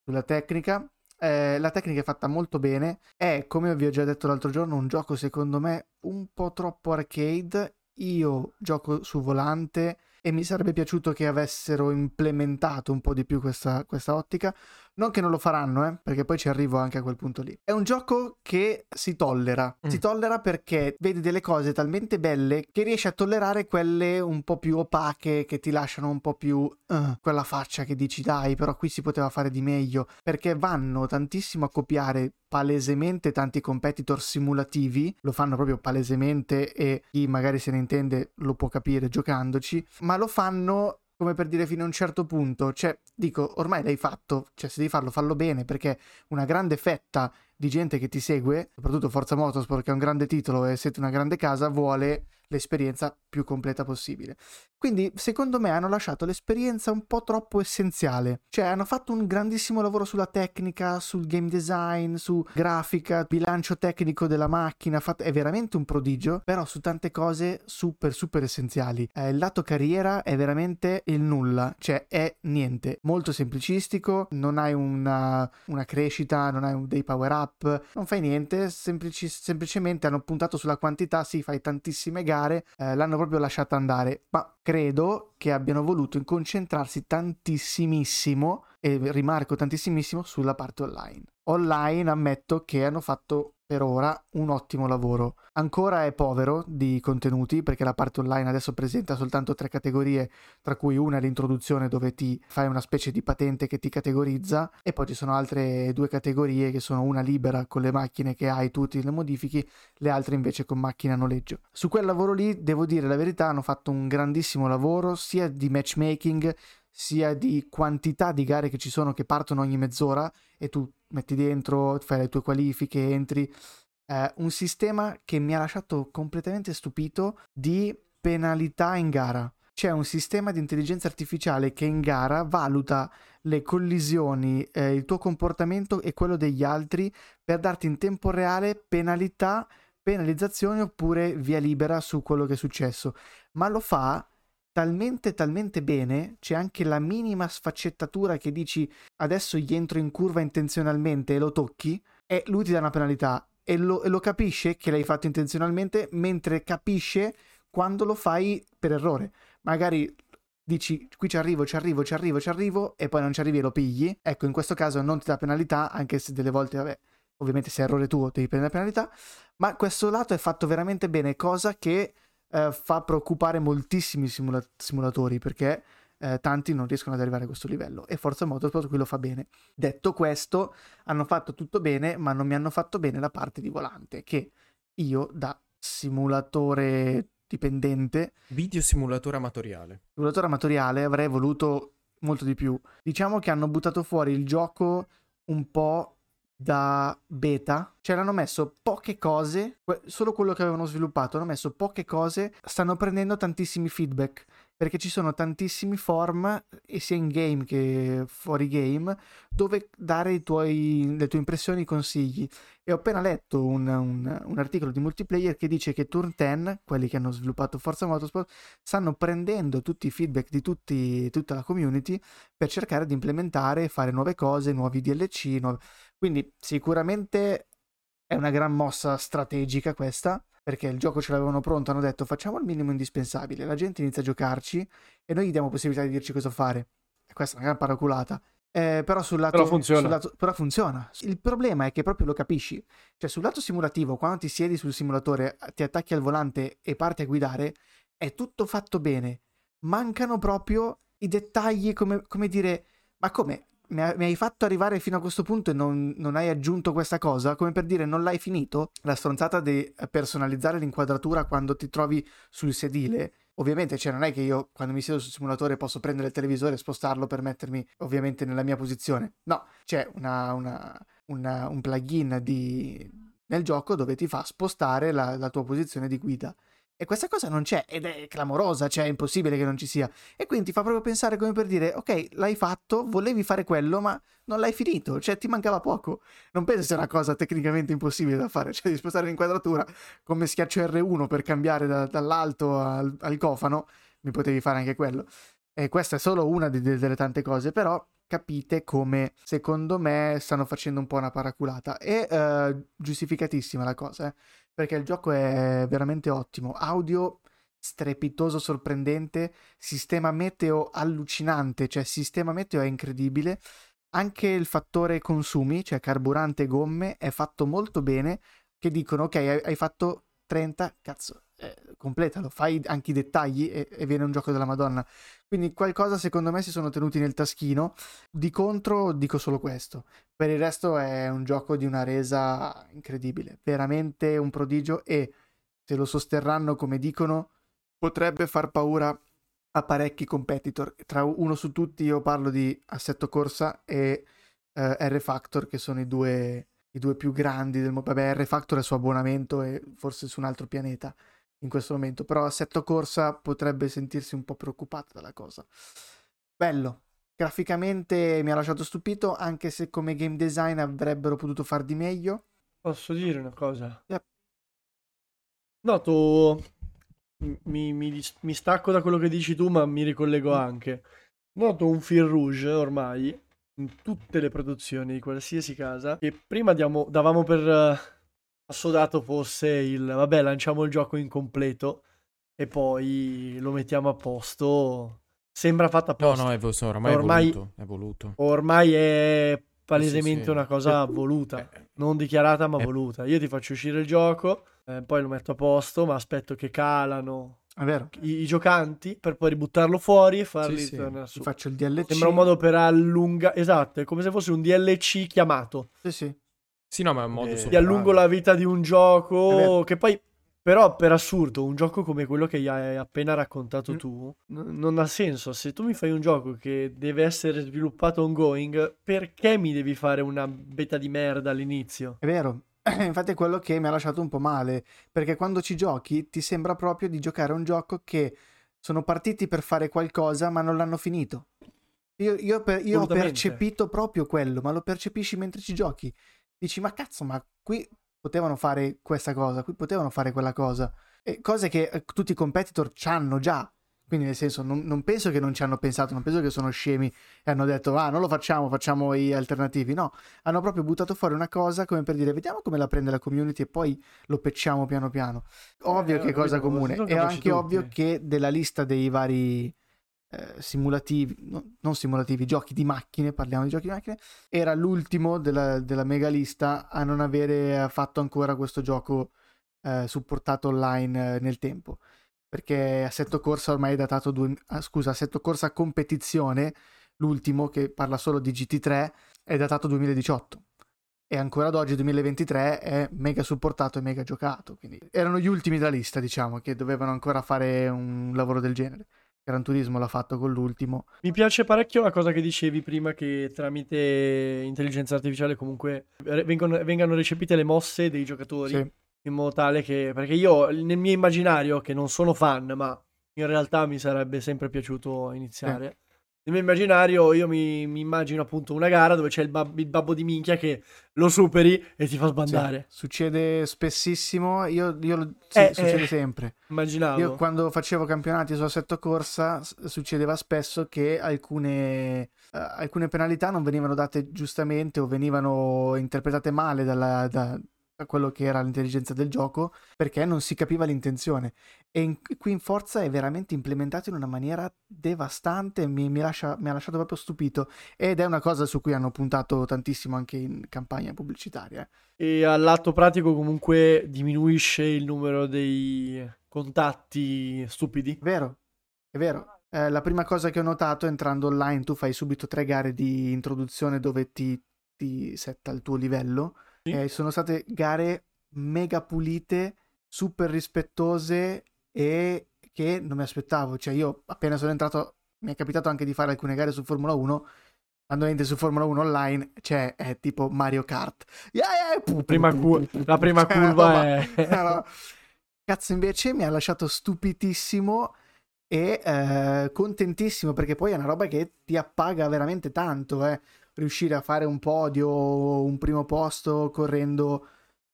sulla tecnica. Eh, la tecnica è fatta molto bene. È, come vi ho già detto l'altro giorno, un gioco secondo me un po' troppo arcade. Io gioco su volante e mi sarebbe piaciuto che avessero implementato un po' di più questa, questa ottica. Non che non lo faranno, eh, perché poi ci arrivo anche a quel punto lì. È un gioco che si tollera. Si Mm. tollera perché vedi delle cose talmente belle che riesci a tollerare quelle un po' più opache, che ti lasciano un po' più "Ah", quella faccia che dici dai, però qui si poteva fare di meglio. Perché vanno tantissimo a copiare palesemente tanti competitor simulativi, lo fanno proprio palesemente e chi magari se ne intende lo può capire giocandoci, ma lo fanno come per dire fino a un certo punto, cioè dico ormai l'hai fatto, cioè se devi farlo fallo bene perché una grande fetta di gente che ti segue, soprattutto Forza Motorsport che è un grande titolo e siete una grande casa, vuole l'esperienza più completa possibile. Quindi, secondo me, hanno lasciato l'esperienza un po' troppo essenziale. Cioè, hanno fatto un grandissimo lavoro sulla tecnica, sul game design, su grafica, bilancio tecnico della macchina. È veramente un prodigio, però su tante cose super, super essenziali. Eh, il lato carriera è veramente il nulla, cioè è niente. Molto semplicistico, non hai una, una crescita, non hai dei power up, non fai niente. Semplici, semplicemente hanno puntato sulla quantità, sì, fai tantissime gare, eh, l'hanno proprio lasciata andare. Ma credo che abbiano voluto concentrarsi tantissimissimo, e rimarco tantissimissimo, sulla parte online. Online ammetto che hanno fatto per ora un ottimo lavoro. Ancora è povero di contenuti perché la parte online adesso presenta soltanto tre categorie, tra cui una è l'introduzione dove ti fai una specie di patente che ti categorizza e poi ci sono altre due categorie che sono una libera con le macchine che hai tutti le modifichi, le altre invece con macchine a noleggio. Su quel lavoro lì devo dire la verità hanno fatto un grandissimo lavoro sia di matchmaking sia di quantità di gare che ci sono che partono ogni mezz'ora e tu metti dentro, fai le tue qualifiche, entri. Eh, un sistema che mi ha lasciato completamente stupito di penalità in gara. C'è un sistema di intelligenza artificiale che in gara valuta le collisioni, eh, il tuo comportamento e quello degli altri per darti in tempo reale penalità, penalizzazioni oppure via libera su quello che è successo. Ma lo fa talmente talmente bene, c'è anche la minima sfaccettatura che dici adesso gli entro in curva intenzionalmente e lo tocchi e lui ti dà una penalità e lo, e lo capisce che l'hai fatto intenzionalmente mentre capisce quando lo fai per errore. Magari dici qui ci arrivo, ci arrivo, ci arrivo, ci arrivo e poi non ci arrivi e lo pigli. Ecco, in questo caso non ti dà penalità, anche se delle volte, vabbè, ovviamente se è errore tuo devi prendere penalità, ma questo lato è fatto veramente bene, cosa che eh, fa preoccupare moltissimi simula- simulatori perché eh, tanti non riescono ad arrivare a questo livello e Forza Motorsport qui lo fa bene. Detto questo, hanno fatto tutto bene, ma non mi hanno fatto bene la parte di volante che io da simulatore dipendente, video simulatore amatoriale. Simulatore amatoriale avrei voluto molto di più. Diciamo che hanno buttato fuori il gioco un po' da beta, hanno messo poche cose, solo quello che avevano sviluppato, hanno messo poche cose, stanno prendendo tantissimi feedback, perché ci sono tantissimi form, sia in game che fuori game, dove dare tuoi, le tue impressioni, i consigli. E ho appena letto un, un, un, articolo di multiplayer che dice che Turn 10, quelli che hanno sviluppato Forza Motorsport, stanno prendendo tutti i feedback di tutti, tutta la community per cercare di implementare, fare nuove cose, nuovi DLC, nuove quindi sicuramente è una gran mossa strategica questa, perché il gioco ce l'avevano pronto, hanno detto facciamo il minimo indispensabile, la gente inizia a giocarci e noi gli diamo possibilità di dirci cosa fare. E questa è una gran paraculata. Eh, però sul lato, però funziona. Sul lato, però funziona. Il problema è che proprio lo capisci. Cioè, sul lato simulativo, quando ti siedi sul simulatore, ti attacchi al volante e parti a guidare, è tutto fatto bene. Mancano proprio i dettagli, come, come dire, ma come? Mi, hai fatto arrivare fino a questo punto e non, non, hai aggiunto questa cosa, come per dire non l'hai finito? La stronzata di personalizzare l'inquadratura quando ti trovi sul sedile. Ovviamente, cioè, non è che io quando mi siedo sul simulatore posso prendere il televisore e spostarlo per mettermi ovviamente nella mia posizione. No, c'è una, una, una, un plugin di, nel gioco dove ti fa spostare la, la tua posizione di guida. E questa cosa non c'è ed è clamorosa, cioè è impossibile che non ci sia. E quindi ti fa proprio pensare come per dire, ok, l'hai fatto, volevi fare quello, ma non l'hai finito, cioè ti mancava poco. Non penso sia una cosa tecnicamente impossibile da fare, cioè di spostare l'inquadratura come schiaccio R1 per cambiare da, dall'alto al, al, cofano, mi potevi fare anche quello. E questa è solo una di, de, delle tante cose, però capite come secondo me stanno facendo un po' una paraculata. E uh, giustificatissima la cosa, eh perché il gioco è veramente ottimo. Audio strepitoso, sorprendente, sistema meteo allucinante, cioè sistema meteo è incredibile. Anche il fattore consumi, cioè carburante e gomme, è fatto molto bene. Che dicono, ok, hai, fatto 30, cazzo, eh, completalo, fai anche i dettagli e, e, viene un gioco della Madonna. Quindi qualcosa secondo me si sono tenuti nel taschino. Di contro dico solo questo. Per il resto è un gioco di una resa incredibile, veramente un prodigio e se lo sosterranno come dicono potrebbe far paura a parecchi competitor. Tra uno su tutti io parlo di Assetto Corsa e eh, R Factor che sono i due i due più grandi del mo- vabbè R Factor è su abbonamento e forse su un altro pianeta in questo momento però Assetto Corsa potrebbe sentirsi un po' preoccupato dalla cosa bello graficamente mi ha lasciato stupito anche se come game design avrebbero potuto far di meglio Posso dire una cosa? Yep. Noto, mi, mi mi stacco da quello che dici tu, ma mi ricollego anche. Noto un fil rouge ormai in tutte le produzioni di qualsiasi casa che prima diamo- davamo per eh, assodato fosse il vabbè, lanciamo il gioco incompleto e poi lo mettiamo a posto. Sembra fatta No, apposta. no, è, vo- ormai, Ormai- è voluto. È voluto. Ormai è palesemente sì. una cosa Eh, voluta. Eh, non dichiarata ma Eh. voluta. Io ti faccio uscire il gioco, eh, poi lo metto a posto, ma aspetto che calano è vero i, i giocanti per poi ributtarlo fuori e farli Sì, sì. tornare su. Ti faccio il DLC Sembra un modo per allungare, esatto, è come se fosse un DLC chiamato. sì sì Sì, no, ma è un modo Ti Eh, super- allungo la vita di un gioco vero. che poi, però, per assurdo, un gioco come quello che hai appena raccontato Mm. tu n- non ha senso. Se tu mi fai un gioco che deve essere sviluppato ongoing, perché mi devi fare una beta di merda all'inizio? È vero, infatti è quello che mi ha lasciato un po' male, perché quando ci giochi ti sembra proprio di giocare a un gioco che sono partiti per fare qualcosa ma non l'hanno finito. Io, io per- io ho percepito proprio quello, ma lo percepisci mentre ci giochi. Dici, ma cazzo, ma qui potevano fare questa cosa, qui potevano fare quella cosa. E cose che eh, tutti i competitor c'hanno già. Quindi nel senso, non, non penso che non ci hanno pensato, non penso che sono scemi e hanno detto, ah, non lo facciamo, facciamo i alternativi. No, hanno proprio buttato fuori una cosa come per dire vediamo come la prende la community e poi lo pecciamo piano piano. Ovvio Eh, che è cosa comune. È anche ovvio tutti. che della lista dei vari eh, simulativi, no- non simulativi, giochi di macchine, parliamo di giochi di macchine, era l'ultimo della, della mega lista a non avere fatto ancora questo gioco eh, supportato online eh, nel tempo. Perché Assetto Corsa ormai è datato, due, ah, scusa, Assetto Corsa Competizione, l'ultimo che parla solo di GT3, è datato 2018 e ancora ad oggi 2023 è mega supportato e mega giocato. Quindi erano gli ultimi della lista diciamo che dovevano ancora fare un lavoro del genere Gran Turismo l'ha fatto con l'ultimo Mi piace parecchio la cosa che dicevi prima che tramite intelligenza artificiale comunque vengono, vengano recepite le mosse dei giocatori Sì. in modo tale che perché io nel mio immaginario che non sono fan ma in realtà mi sarebbe sempre piaciuto iniziare nel mio immaginario io mi, mi immagino appunto una gara dove c'è il, bab- il babbo di minchia che lo superi e ti fa sbandare Sì, succede spessissimo io, io lo- sì, Eh, succede eh. sempre immaginavo io quando facevo campionati su assetto corsa succedeva spesso che alcune, eh, alcune penalità non venivano date giustamente o venivano interpretate male dalla- da, da quello che era l'intelligenza del gioco perché non si capiva l'intenzione e in- qui in Forza è veramente implementato in una maniera devastante mi, mi lascia- mi ha lasciato proprio stupito ed è una cosa su cui hanno puntato tantissimo anche in campagna pubblicitaria eh. e all'atto pratico comunque diminuisce il numero dei contatti stupidi vero, è vero. Eh, la prima cosa che ho notato entrando online, tu fai subito tre gare di introduzione dove ti, ti setta il tuo livello. Sì. Eh, sono state gare mega pulite, super rispettose e che non mi aspettavo. Cioè, io appena sono entrato, mi è capitato anche di fare alcune gare su Formula 1. Quando entri su Formula 1 online, cioè, è tipo Mario Kart. Yeah, yeah, pu- pu- Prima pu- la prima cioè, curva è- roba- Cazzo, invece mi ha lasciato stupitissimo e eh, contentissimo perché poi è una roba che ti appaga veramente tanto, eh. Riuscire a fare un podio, un primo posto correndo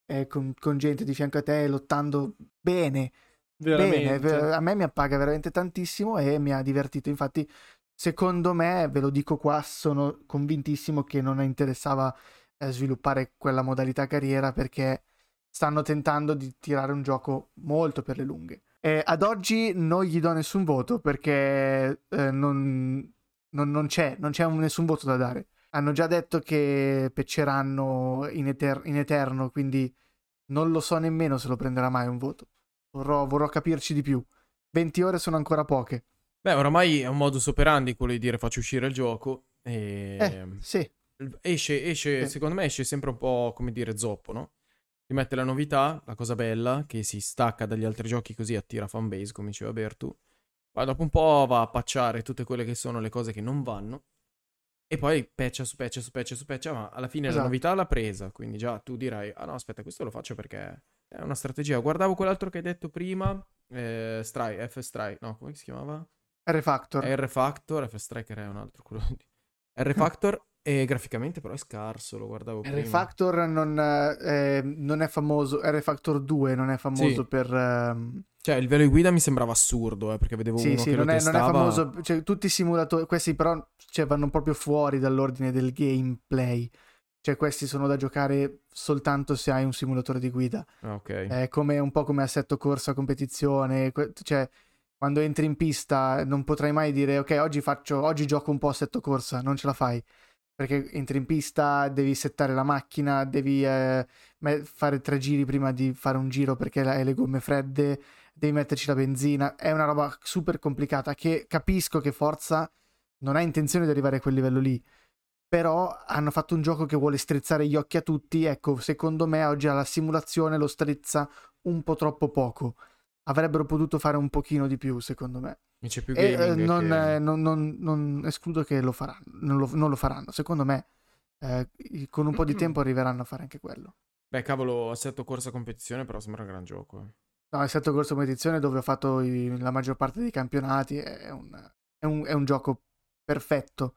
eh, con, con gente di fianco a te, lottando bene, bene. veramente A me mi appaga veramente tantissimo e mi ha divertito. Infatti, secondo me, ve lo dico qua, sono convintissimo che non interessava eh, sviluppare quella modalità carriera perché stanno tentando di tirare un gioco molto per le lunghe. Eh, ad oggi non gli do nessun voto perché eh, non, non- non c'è, non c'è un- nessun voto da dare. Hanno già detto che pecceranno in, eter- in eterno, quindi non lo so nemmeno se lo prenderà mai un voto. Vorrò, vorrò capirci di più. 20 ore sono ancora poche. Beh, oramai è un modus operandi quello di dire faccio uscire il gioco e... Eh, sì, Esce, esce, Sì. secondo me esce sempre un po' come dire zoppo, no? Ti mette la novità, la cosa bella, che si stacca dagli altri giochi così attira fanbase, come diceva Bertu. Poi dopo un po' va a pacciare tutte quelle che sono le cose che non vanno. E poi patch su patch su patch su patch, ma alla fine Esatto. la novità l'ha presa, quindi già tu dirai, ah no, aspetta, questo lo faccio perché è una strategia. Guardavo quell'altro che hai detto prima, eh, Stry, F Stry, no, come si chiamava? R-Factor. R Factor, F Striker è un altro, quello di... R Factor, e graficamente però è scarso, lo guardavo prima. R-Factor non, eh, non è famoso, R-Factor 2 non è famoso Sì. per... ehm, Cioè, il velo di guida mi sembrava assurdo, eh, perché vedevo sì, uno sì, che non lo è, non è testava. famoso, cioè, tutti i simulatori, questi però cioè, vanno proprio fuori dall'ordine del gameplay. Cioè, questi sono da giocare soltanto se hai un simulatore di guida. Ah, ok. È come, un po' come assetto corsa, competizione. que- Cioè, quando entri in pista non potrai mai dire ok, oggi faccio, oggi gioco un po' assetto corsa, non ce la fai. Perché entri in pista, devi settare la macchina, devi eh, fare tre giri prima di fare un giro perché hai le gomme fredde, devi metterci la benzina. È una roba super complicata che capisco che Forza non ha intenzione di arrivare a quel livello lì. Però hanno fatto un gioco che vuole strizzare gli occhi a tutti. Ecco, secondo me oggi alla simulazione lo strizza un po' troppo poco. Avrebbero potuto fare un pochino di più, secondo me. Mi c'è più E eh, non, che- non- non- non escludo che lo faranno. Non lo, non lo faranno. Secondo me, eh, con un po' di tempo arriveranno a fare anche quello. Beh, cavolo, assetto corsa competizione, però sembra un gran gioco. eh. No, è stato corso competizione dove ho fatto i- la maggior parte dei campionati. È un, è un- è un gioco perfetto.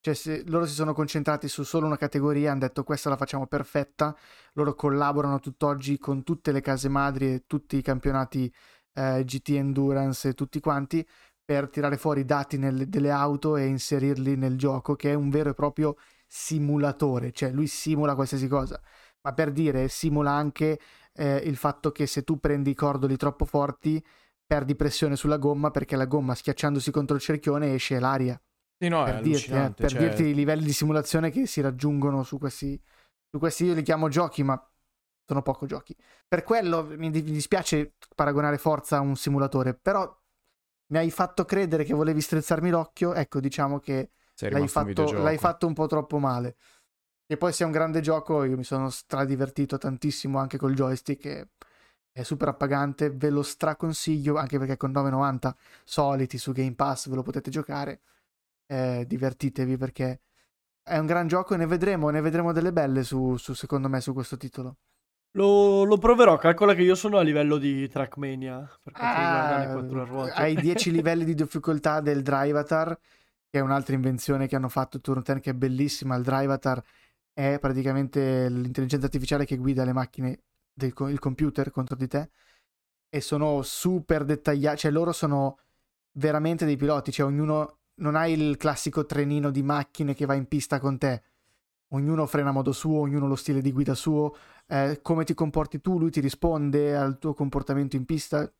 Cioè, se loro si sono concentrati su solo una categoria, hanno detto questa la facciamo perfetta. Loro collaborano tutt'oggi con tutte le case madri e tutti i campionati eh, GT Endurance e tutti quanti per tirare fuori i dati nelle- delle auto e inserirli nel gioco, che è un vero e proprio simulatore. Cioè, lui simula qualsiasi cosa. Ma per dire, simula anche eh, il fatto che se tu prendi i cordoli troppo forti perdi pressione sulla gomma perché la gomma schiacciandosi contro il cerchione esce l'aria. Sì, no, per dirti, eh, per cioè- dirti i livelli di simulazione che si raggiungono su questi, su questi io li chiamo giochi ma sono poco giochi. Per quello mi, di- mi dispiace paragonare Forza a un simulatore, però mi hai fatto credere che volevi strizzarmi l'occhio, ecco diciamo che l'hai fatto, l'hai fatto un po' troppo male. E poi sia un grande gioco, io mi sono stradivertito tantissimo anche col joystick, e è super appagante, ve lo straconsiglio anche perché con 9,90 soliti su Game Pass ve lo potete giocare, Eh, divertitevi perché è un gran gioco e ne vedremo, ne vedremo delle belle su, su, secondo me su questo titolo. Lo, lo proverò, calcola che io sono a livello di Trackmania per quanto riguarda le Ah, quattro ruote. hai 10 livelli di difficoltà del Drivatar, che è un'altra invenzione che hanno fatto Turn 10 che è bellissima. Il Drivatar è praticamente l'intelligenza artificiale che guida le macchine del il computer contro di te e sono super dettagliati, cioè loro sono veramente dei piloti, cioè ognuno non hai il classico trenino di macchine che va in pista con te. Ognuno frena a modo suo, ognuno ha lo stile di guida suo, eh, come ti comporti tu, lui ti risponde al tuo comportamento in pista.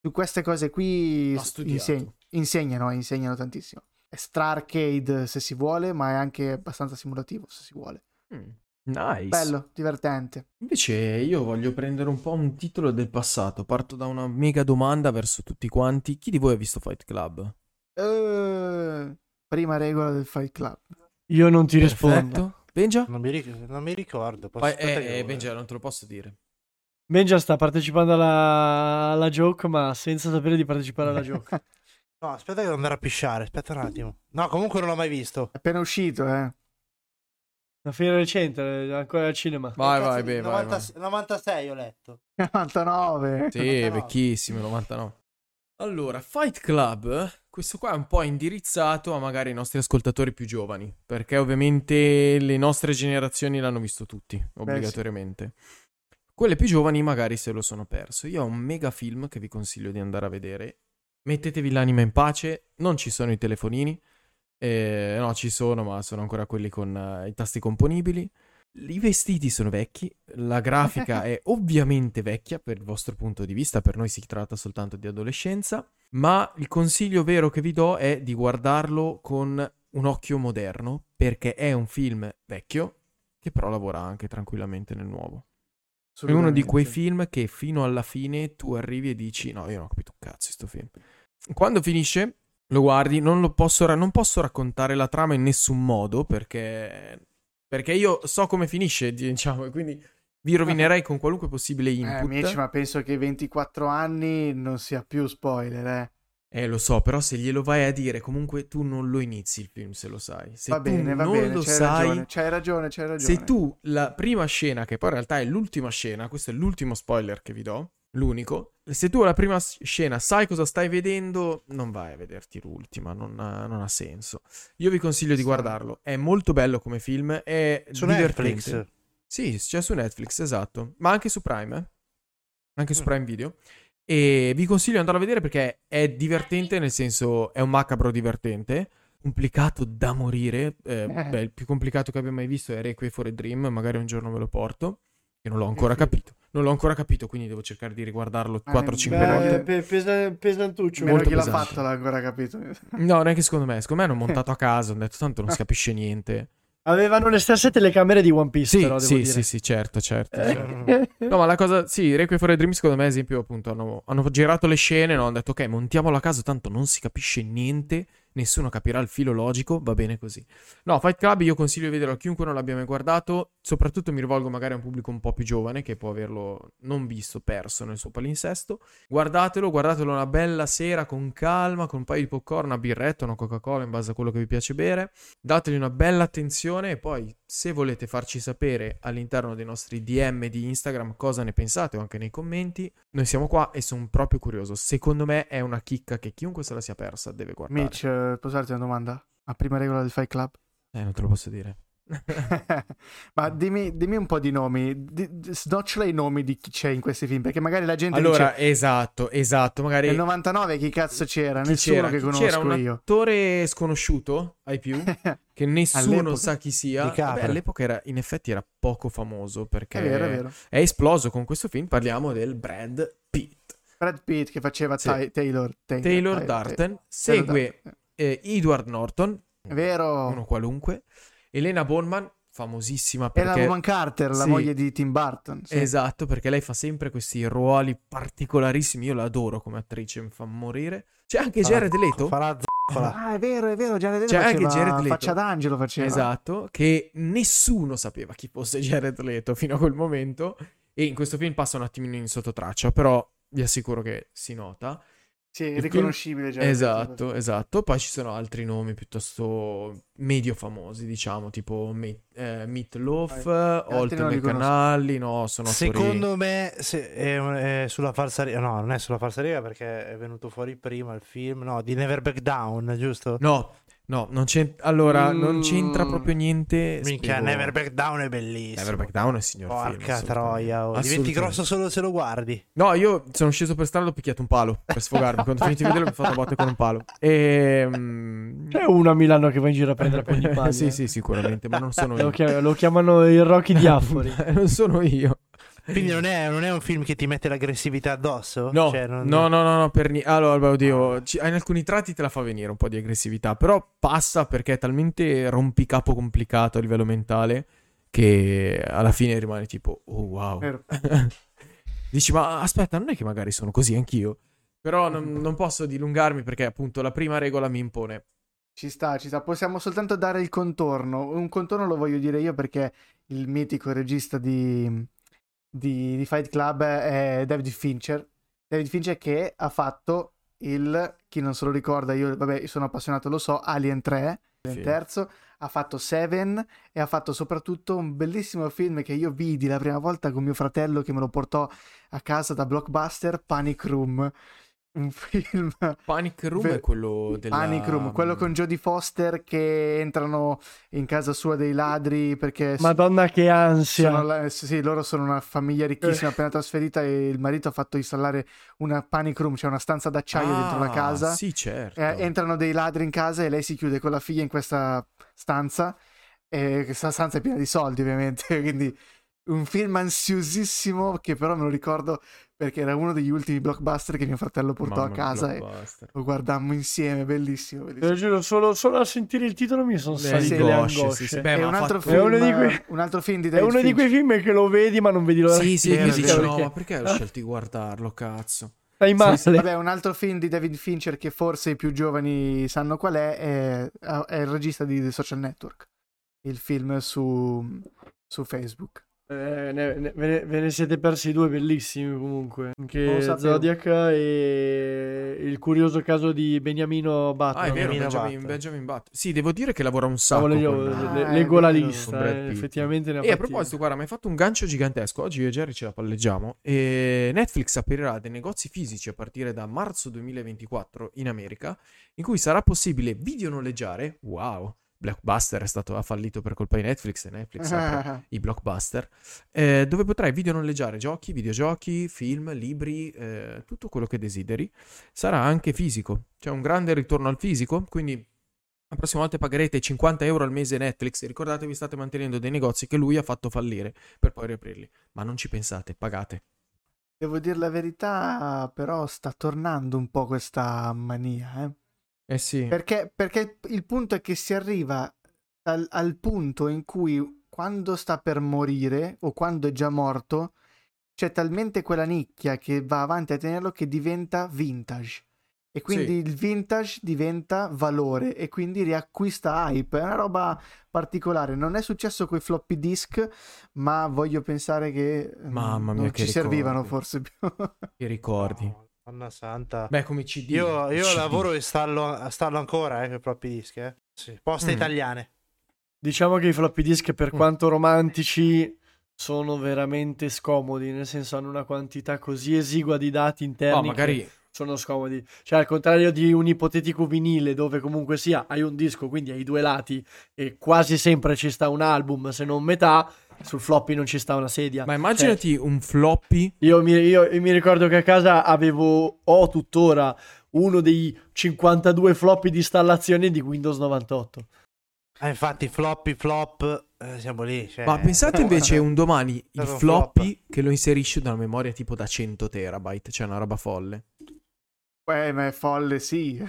Su queste cose qui inseg- insegnano, insegnano tantissimo. È stra arcade se si vuole, ma è anche abbastanza simulativo se si vuole. Mm, Nice. Bello, divertente. Invece io voglio prendere un po' un titolo del passato. Parto da una mega domanda verso tutti quanti. Chi di voi ha visto Fight Club? Eh, prima regola del Fight Club. Io non ti rispondo. Benja? Non mi, ric- non mi ricordo. posso- Poi, eh, eh, Benja, non te lo posso dire. Benja sta partecipando alla, alla joke, ma senza sapere di partecipare alla joke. No, aspetta che devo andare a pisciare. Aspetta un attimo. No, comunque non l'ho mai visto. È appena uscito, eh. Una fiera recente, ancora al cinema. Vai, Cazzo vai, beh, vai, 90 vai. 96 ho letto. 99. Sì, 99. vecchissimo, 99. Allora, Fight Club, questo qua è un po' indirizzato a magari i nostri ascoltatori più giovani, perché ovviamente le nostre generazioni l'hanno visto tutti, obbligatoriamente. Quelle più giovani magari se lo sono perso. Io ho un mega film che vi consiglio di andare a vedere. Mettetevi l'anima in pace, non ci sono i telefonini. Eh, no, ci sono, ma sono ancora quelli con eh, i tasti componibili. I vestiti sono vecchi, la grafica è ovviamente vecchia per il vostro punto di vista, per noi si tratta soltanto di adolescenza, ma il consiglio vero che vi do è di guardarlo con un occhio moderno, perché è un film vecchio che però lavora anche tranquillamente nel nuovo. È uno di quei film che fino alla fine tu arrivi e dici no, io non ho capito un cazzo di sto film. Quando finisce, lo guardi, non, lo posso, ra- non posso raccontare la trama in nessun modo perché, perché io so come finisce, diciamo, quindi vi rovinerei con qualunque possibile Eh, input. amici, ma penso che 24 anni non sia più spoiler, eh. Eh, lo so, però se glielo vai a dire, comunque tu non lo inizi il film se lo sai. Se Va bene, va non bene, lo c'hai sai, ragione, c'hai ragione, c'hai ragione. se tu la prima scena, che poi in realtà è l'ultima scena, questo è l'ultimo spoiler che vi do, l'unico, se tu la prima scena sai cosa stai vedendo, non vai a vederti l'ultima, non ha, non ha senso. Io vi consiglio di guardarlo, è molto bello come film, è Su divertente. Netflix. Sì, c'è su Netflix, esatto. Ma anche su Prime, eh? Anche su Mm. Prime Video. E vi consiglio di andarlo a vedere perché è divertente, nel senso è un macabro divertente. Complicato da morire. eh, Eh. beh, il più complicato che abbia mai visto è Requiem for a Dream. Magari un giorno ve lo porto. Che non l'ho ancora capito. Non l'ho ancora capito, quindi devo cercare di riguardarlo Eh, 4-5 beh, volte. Pe- pesa- pesantuccio. Meno chi l'ha pesante. fatto l'ha ancora capito. No, neanche secondo me. Secondo me hanno montato a casa. Hanno detto tanto non si capisce niente. Avevano le stesse telecamere di One Piece, Sì, però, sì, sì, sì, certo, certo. Eh. certo. No, ma la cosa, sì, Requiem for a Dream, secondo me, ad esempio, appunto, hanno, hanno girato le scene, no? hanno detto, ok, montiamolo a caso, tanto non si capisce niente, nessuno capirà il filo logico, va bene così. No, Fight Club io consiglio di vederlo a chiunque non l'abbia mai guardato, soprattutto mi rivolgo magari a un pubblico un po' più giovane, che può averlo non visto, perso nel suo palinsesto. Guardatelo, guardatelo una bella sera, con calma, con un paio di popcorn, una birretta, una Coca-Cola, in base a quello che vi piace bere. Dategli una bella attenzione e poi, se volete farci sapere all'interno dei nostri DM di Instagram cosa ne pensate o anche nei commenti, noi siamo qua e sono proprio curioso. Secondo me è una chicca che chiunque se la sia persa deve guardare. Mitch, eh, posso farti una domanda? A prima regola del Fight Club? Eh, non te lo posso dire. Ma dimmi, dimmi un po' di nomi, di, snocciola i nomi di chi c'è in questi film, perché magari la gente allora, dice esatto, esatto. Magari nel 99 chi cazzo c'era? chi Nessuno c'era? che conosco c'era un io. attore sconosciuto ai più che nessuno All'epoca? sa chi sia. Vabbè, all'epoca era, in effetti era poco famoso perché È vero, è vero. è esploso con questo film. Parliamo del Brad Pitt. Brad Pitt che faceva Sì. Taylor, Taylor, Taylor Ty- Darten Taylor segue Darten. Eh, Edward Norton, vero. uno qualunque, Elena Bonman, famosissima Era perché... Woman Carter, la Sì. moglie di Tim Burton. sì. Esatto, perché lei fa sempre questi ruoli particolarissimi. Io la adoro come attrice, mi fa morire. C'è anche Jared Leto. Farà zoccola. Ah, è vero, è vero, Jared Leto C'è anche faceva Jared Leto. faccia d'angelo faceva. Esatto, che nessuno sapeva chi fosse Jared Leto fino a quel momento. E in questo film passa un attimino in sottotraccia, però vi assicuro che si nota. Sì, è Il riconoscibile Jared Esatto, Leto. esatto. Poi ci sono altri nomi piuttosto medio famosi, diciamo, tipo Me- eh, Meatloaf, altri non Oltre li conosco. Canali, no, sono attori- Secondo me se- è, è sulla falsariga. No, non è sulla falsariga perché è venuto fuori prima il film. No, di Never Back Down, giusto? No, no, non c'entra... Allora, non Mm. c'entra proprio niente. Minchia, spiego- Never Back Down è bellissimo. Never Back Down è il signor film. Porca assolutamente. troia, oh. diventi grosso solo se lo guardi. No, io sono sceso per strada e ho picchiato un palo per sfogarmi. Quando ho finito di vederlo mi ho fatto botte con un palo. E... mm, C'è uno a Milano che va in giro a prendere un po' di palle. sì, sì, sicuramente, ma non sono Lo, io. chia- lo chiamano il Rocky di Affori. non sono io. Quindi non è, non è un film che ti mette l'aggressività addosso? No, Cioè, non- no, no, no, no, per niente. Allora, oddio, ci- in alcuni tratti te la fa venire un po' di aggressività, però passa perché è talmente rompicapo complicato a livello mentale che alla fine rimane tipo, oh wow. Dici, ma aspetta, non è che magari sono così anch'io. Però non, non posso dilungarmi perché appunto la prima regola mi impone. Ci sta, ci sta. Possiamo soltanto dare il contorno. Un contorno lo voglio dire io perché il mitico regista di, di, di Fight Club è David Fincher. David Fincher che ha fatto il, chi non se lo ricorda, io, vabbè, sono appassionato, lo so, Alien 3, il Sì. terzo, ha fatto Seven e ha fatto soprattutto un bellissimo film che io vidi la prima volta con mio fratello che me lo portò a casa da Blockbuster, Panic Room. Un film Panic Room Ve- è quello della... Panic Room, quello con Jodie Foster che entrano in casa sua dei ladri perché Madonna che ansia. sono la- sì, loro sono una famiglia ricchissima appena trasferita e il marito ha fatto installare una Panic Room, cioè una stanza d'acciaio dentro la Ah, casa. Sì, certo. Eh, entrano dei ladri in casa e lei si chiude con la figlia in questa stanza e questa stanza è piena di soldi ovviamente, quindi un film ansiosissimo che però me lo ricordo perché era uno degli ultimi blockbuster che mio fratello portò Mamma a casa e lo guardammo insieme, bellissimo. Te bellissimo. lo giuro, solo, solo a sentire il titolo mi sono salite le angosce, sì, sì. Beh, è un altro, fatto- film, uno di quei- un altro film di È David uno di quei film che lo vedi ma non vedi l'ora Sì, di sì, che vederlo, dici, no, perché ma perché ho scelto di guardarlo, cazzo? Stai male. sì, Vabbè, un altro film di David Fincher che forse i più giovani sanno qual è, è, è il regista di The Social Network, il film su, su Facebook. Eh, ne- ne- ve, ne, ve ne siete persi due bellissimi comunque. Anche. Zodiac e il curioso caso di Beniamino Button. Ah, è vero, Benjamin Benjamin. Benjamin Button. Sì, devo dire che lavora un sacco. Stavo con- leggo, Ah, le- leggo la lista, eh, effettivamente ne ha E a proposito, guarda, mi hai fatto un gancio gigantesco. Oggi io e Jerry ce la palleggiamo. E Netflix aprirà dei negozi fisici a partire da marzo 2024 in America, in cui sarà possibile videonoleggiare. Wow! Blockbuster è stato, ha fallito per colpa di Netflix e Netflix apre i blockbuster, eh, dove potrai videonoleggiare giochi, videogiochi, film, libri, eh, tutto quello che desideri. Sarà anche fisico. C'è un grande ritorno al fisico, quindi la prossima volta pagherete 50 euro al mese Netflix ricordatevi state mantenendo dei negozi che lui ha fatto fallire per poi riaprirli. Ma non ci pensate, pagate. Devo dire la verità, però sta tornando un po' questa mania, eh. Eh sì. Perché, perché il punto è che si arriva al, al punto in cui quando sta per morire o quando è già morto, c'è talmente quella nicchia che va avanti a tenerlo che diventa vintage. E quindi Sì. il vintage diventa valore e quindi riacquista hype. È una roba particolare. Non è successo con i floppy disk, ma voglio pensare che mm, Mamma mia, non che ci servivano ricordi. forse più. Che ricordi. Madonna santa. Beh, come CD. io io CD. lavoro e stallo, stallo ancora, eh, per propri dischi, eh. Sì. Poste Mm. italiane. Diciamo che i floppy disk, per Mm. quanto romantici, sono veramente scomodi. Nel senso, hanno una quantità così esigua di dati interni. No, che magari sono scomodi. Cioè, al contrario di un ipotetico vinile, dove comunque sia hai un disco, quindi hai due lati, e quasi sempre ci sta un album, se non metà. Sul floppy non ci sta una sedia. Ma immaginati un floppy. Io mi, io- io mi ricordo che a casa avevo, ho tuttora, uno dei 52 floppy di installazione di Windows 98. Ah, infatti, floppy flop, eh, siamo lì. Cioè... Ma pensate invece un domani il floppy che lo inserisci da una memoria tipo da 100 terabyte, cioè una roba folle. Eh, ma è folle, sì.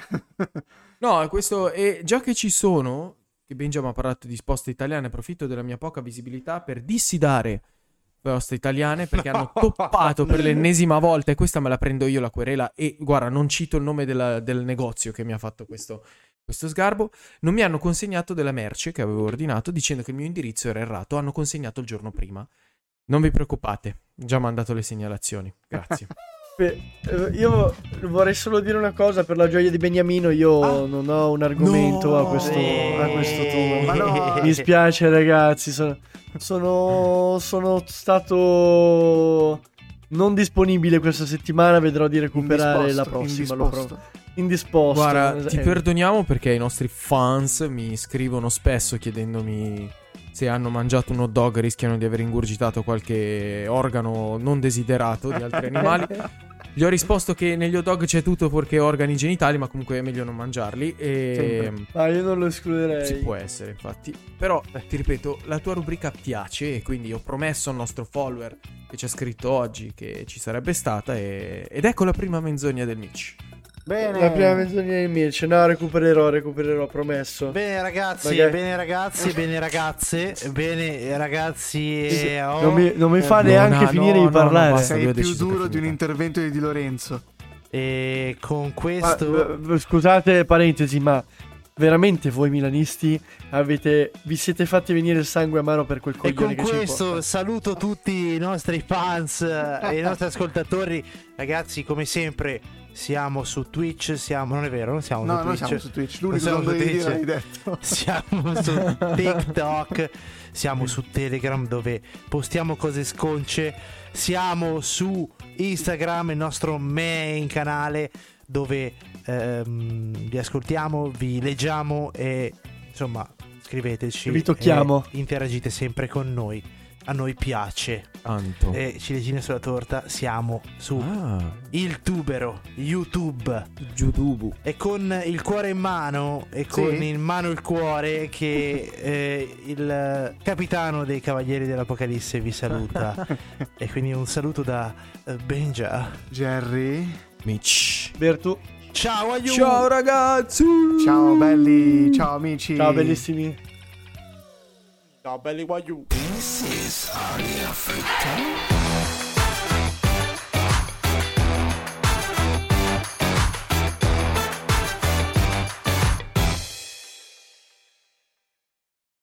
No, questo è già che ci sono, che Benjamin ha parlato di poste italiane, approfitto della mia poca visibilità per dissidare poste italiane perché hanno toppato per l'ennesima volta e questa me la prendo io la querela e guarda, non cito il nome della- del negozio che mi ha fatto questo, questo sgarbo, non mi hanno consegnato della merce che avevo ordinato dicendo che il mio indirizzo era errato, hanno consegnato il giorno prima. Non vi preoccupate, ho già mandato le segnalazioni, grazie. Eh, io vorrei solo dire una cosa per la gioia di Beniamino. Io Ah. non ho un argomento No. a questo, a questo tono. No. Mi spiace, ragazzi. Sono, sono, sono stato non disponibile questa settimana. Vedrò di recuperare la prossima. lo provo. indisposto. Indisposto. Guarda, Es- ti eh, perdoniamo perché i nostri fans mi scrivono spesso chiedendomi se hanno mangiato un hot dog rischiano di aver ingurgitato qualche organo non desiderato di altri animali. Gli ho risposto che negli hot dog c'è tutto perché organi genitali, ma comunque è meglio non mangiarli. E Sempre. Ah, io non lo escluderei. si può essere, infatti. Però ti ripeto, la tua rubrica piace e quindi ho promesso al nostro follower che ci ha scritto oggi che ci sarebbe stata e- ed ecco la prima menzogna del Mitch. Bene. La prima menzogna di Mirce. No, recupererò, recupererò, promesso. Bene ragazzi, Magari- bene ragazzi, bene ragazze, bene ragazzi. Sì, eh, oh. non, mi, non mi fa no, neanche no, finire no, di no, parlare. basta. Sei più duro di un intervento di Di Lorenzo. E con Ma, questo... eh, scusate, parentesi, ma veramente voi milanisti avete, vi siete fatti venire il sangue amaro per quel E coglione con che ci questo saluto tutti i nostri fans eh, e i nostri ascoltatori. Ragazzi, come sempre, siamo su Twitch. Siamo, non è vero, non siamo No, su Twitch. siamo su Twitch. L'unico dovevi dire Twitch. l'hai detto. Siamo su TikTok, siamo su Telegram dove postiamo cose sconce, siamo su Instagram, il nostro main canale dove ehm, vi ascoltiamo, vi leggiamo e insomma scriveteci. Vi tocchiamo. interagite sempre con noi. A noi piace. Tanto. E ciliegine sulla torta siamo su Ah, il tubero, YouTube. Giudubu. E con il cuore in mano e Sì. con in mano il cuore che eh, il capitano dei Cavalieri dell'Apocalisse vi saluta. e quindi un saluto da eh, Benja. Jerry. Mitch. Bertu, Ciao aiuto! Ciao ragazzi! Ciao belli. Ciao amici. ciao bellissimi. Now, Belly, you. This is Arnie Africa.